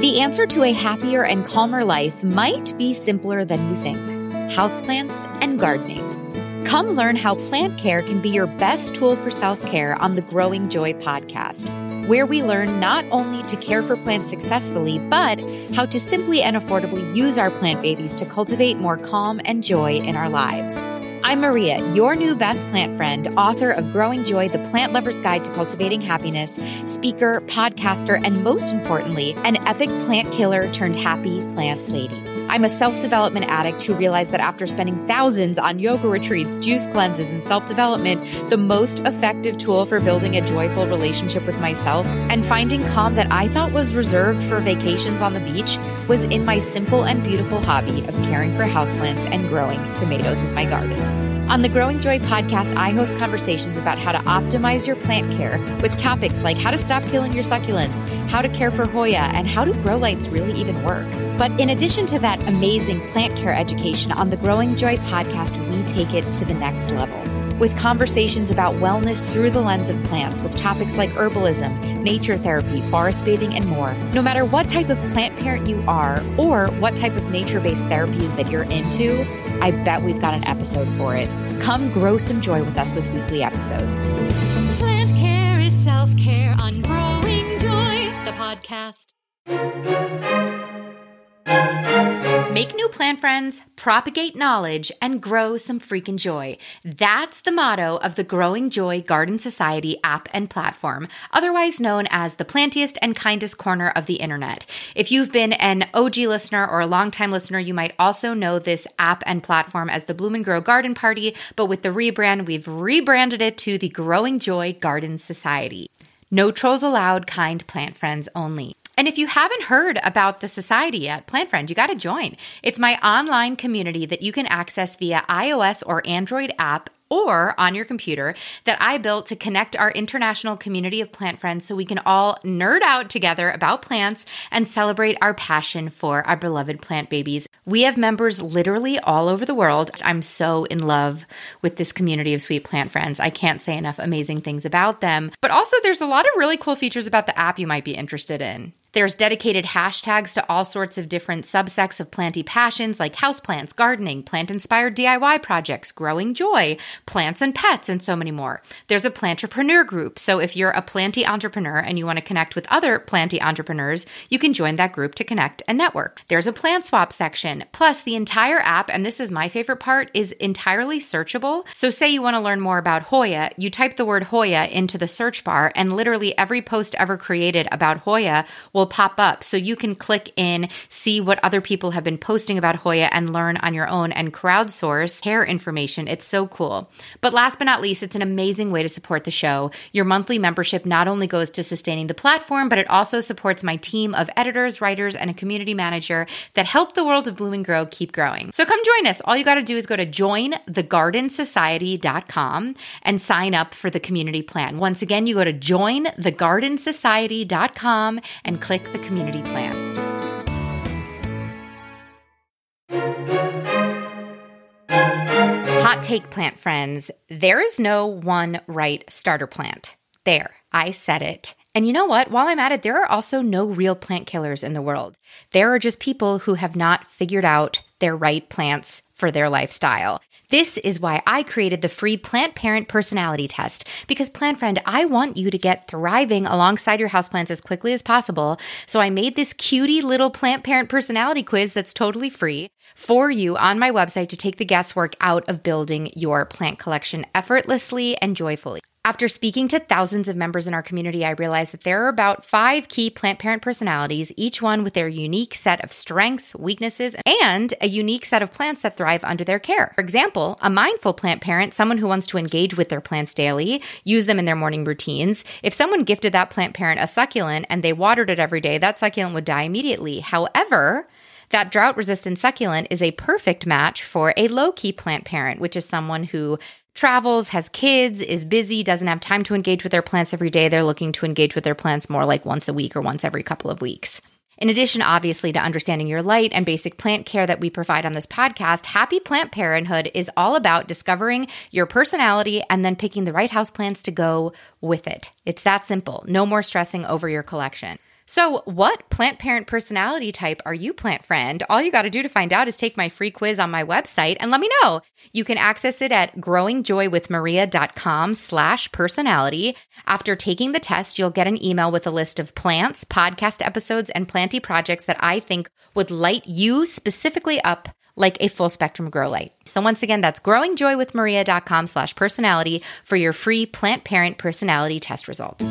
The answer to a happier and calmer life might be simpler than you think houseplants and gardening. Come learn how plant care can be your best tool for self care on the Growing Joy podcast, where we learn not only to care for plants successfully, but how to simply and affordably use our plant babies to cultivate more calm and joy in our lives. I'm Maria, your new best plant friend, author of Growing Joy, the Plant Lover's Guide to Cultivating Happiness, speaker, podcaster, and most importantly, an epic plant killer turned happy plant lady. I'm a self development addict who realized that after spending thousands on yoga retreats, juice cleanses, and self development, the most effective tool for building a joyful relationship with myself and finding calm that I thought was reserved for vacations on the beach was in my simple and beautiful hobby of caring for houseplants and growing tomatoes in my garden. On the Growing Joy podcast, I host conversations about how to optimize your plant care with topics like how to stop killing your succulents, how to care for Hoya, and how do grow lights really even work. But in addition to that amazing plant care education on the Growing Joy podcast, we take it to the next level with conversations about wellness through the lens of plants with topics like herbalism, nature therapy, forest bathing, and more. No matter what type of plant parent you are or what type of nature based therapy that you're into, I bet we've got an episode for it. Come grow some joy with us with weekly episodes. Plant care is self care on Growing Joy, the podcast. Make new plant friends, propagate knowledge, and grow some freaking joy. That's the motto of the Growing Joy Garden Society app and platform, otherwise known as the plantiest and kindest corner of the internet. If you've been an OG listener or a longtime listener, you might also know this app and platform as the Bloom and Grow Garden Party, but with the rebrand, we've rebranded it to the Growing Joy Garden Society. No trolls allowed, kind plant friends only. And if you haven't heard about the society yet, Plant Friend, you got to join. It's my online community that you can access via iOS or Android app or on your computer that I built to connect our international community of plant friends so we can all nerd out together about plants and celebrate our passion for our beloved plant babies. We have members literally all over the world. I'm so in love with this community of sweet plant friends. I can't say enough amazing things about them. But also, there's a lot of really cool features about the app you might be interested in. There's dedicated hashtags to all sorts of different subsects of planty passions like houseplants, gardening, plant inspired DIY projects, growing joy, plants and pets, and so many more. There's a plantrepreneur group. So if you're a planty entrepreneur and you want to connect with other planty entrepreneurs, you can join that group to connect and network. There's a plant swap section. Plus, the entire app, and this is my favorite part, is entirely searchable. So say you want to learn more about Hoya, you type the word Hoya into the search bar, and literally every post ever created about Hoya will will pop up. So you can click in, see what other people have been posting about Hoya and learn on your own and crowdsource hair information. It's so cool. But last but not least, it's an amazing way to support the show. Your monthly membership not only goes to sustaining the platform, but it also supports my team of editors, writers, and a community manager that help the world of Bloom and Grow keep growing. So come join us. All you got to do is go to jointhegardensociety.com and sign up for the community plan. Once again, you go to jointhegardensociety.com and click the community plan. Hot take, plant friends. There is no one right starter plant. There, I said it. And you know what? While I'm at it, there are also no real plant killers in the world. There are just people who have not figured out their right plants for their lifestyle. This is why I created the free Plant Parent Personality Test. Because, Plant Friend, I want you to get thriving alongside your houseplants as quickly as possible. So I made this cutie little Plant Parent Personality Quiz that's totally free for you on my website to take the guesswork out of building your plant collection effortlessly and joyfully. After speaking to thousands of members in our community, I realized that there are about five key plant parent personalities, each one with their unique set of strengths, weaknesses, and a unique set of plants that thrive under their care. For example, a mindful plant parent, someone who wants to engage with their plants daily, use them in their morning routines. If someone gifted that plant parent a succulent and they watered it every day, that succulent would die immediately. However, that drought resistant succulent is a perfect match for a low key plant parent, which is someone who travels, has kids, is busy, doesn't have time to engage with their plants every day. They're looking to engage with their plants more like once a week or once every couple of weeks. In addition, obviously, to understanding your light and basic plant care that we provide on this podcast, Happy Plant Parenthood is all about discovering your personality and then picking the right houseplants to go with it. It's that simple. No more stressing over your collection. So, what plant parent personality type are you, plant friend? All you got to do to find out is take my free quiz on my website and let me know. You can access it at growingjoywithmaria.com slash personality. After taking the test, you'll get an email with a list of plants, podcast episodes, and planty projects that I think would light you specifically up like a full spectrum grow light. So once again, that's growingjoywithmaria.com slash personality for your free plant parent personality test results.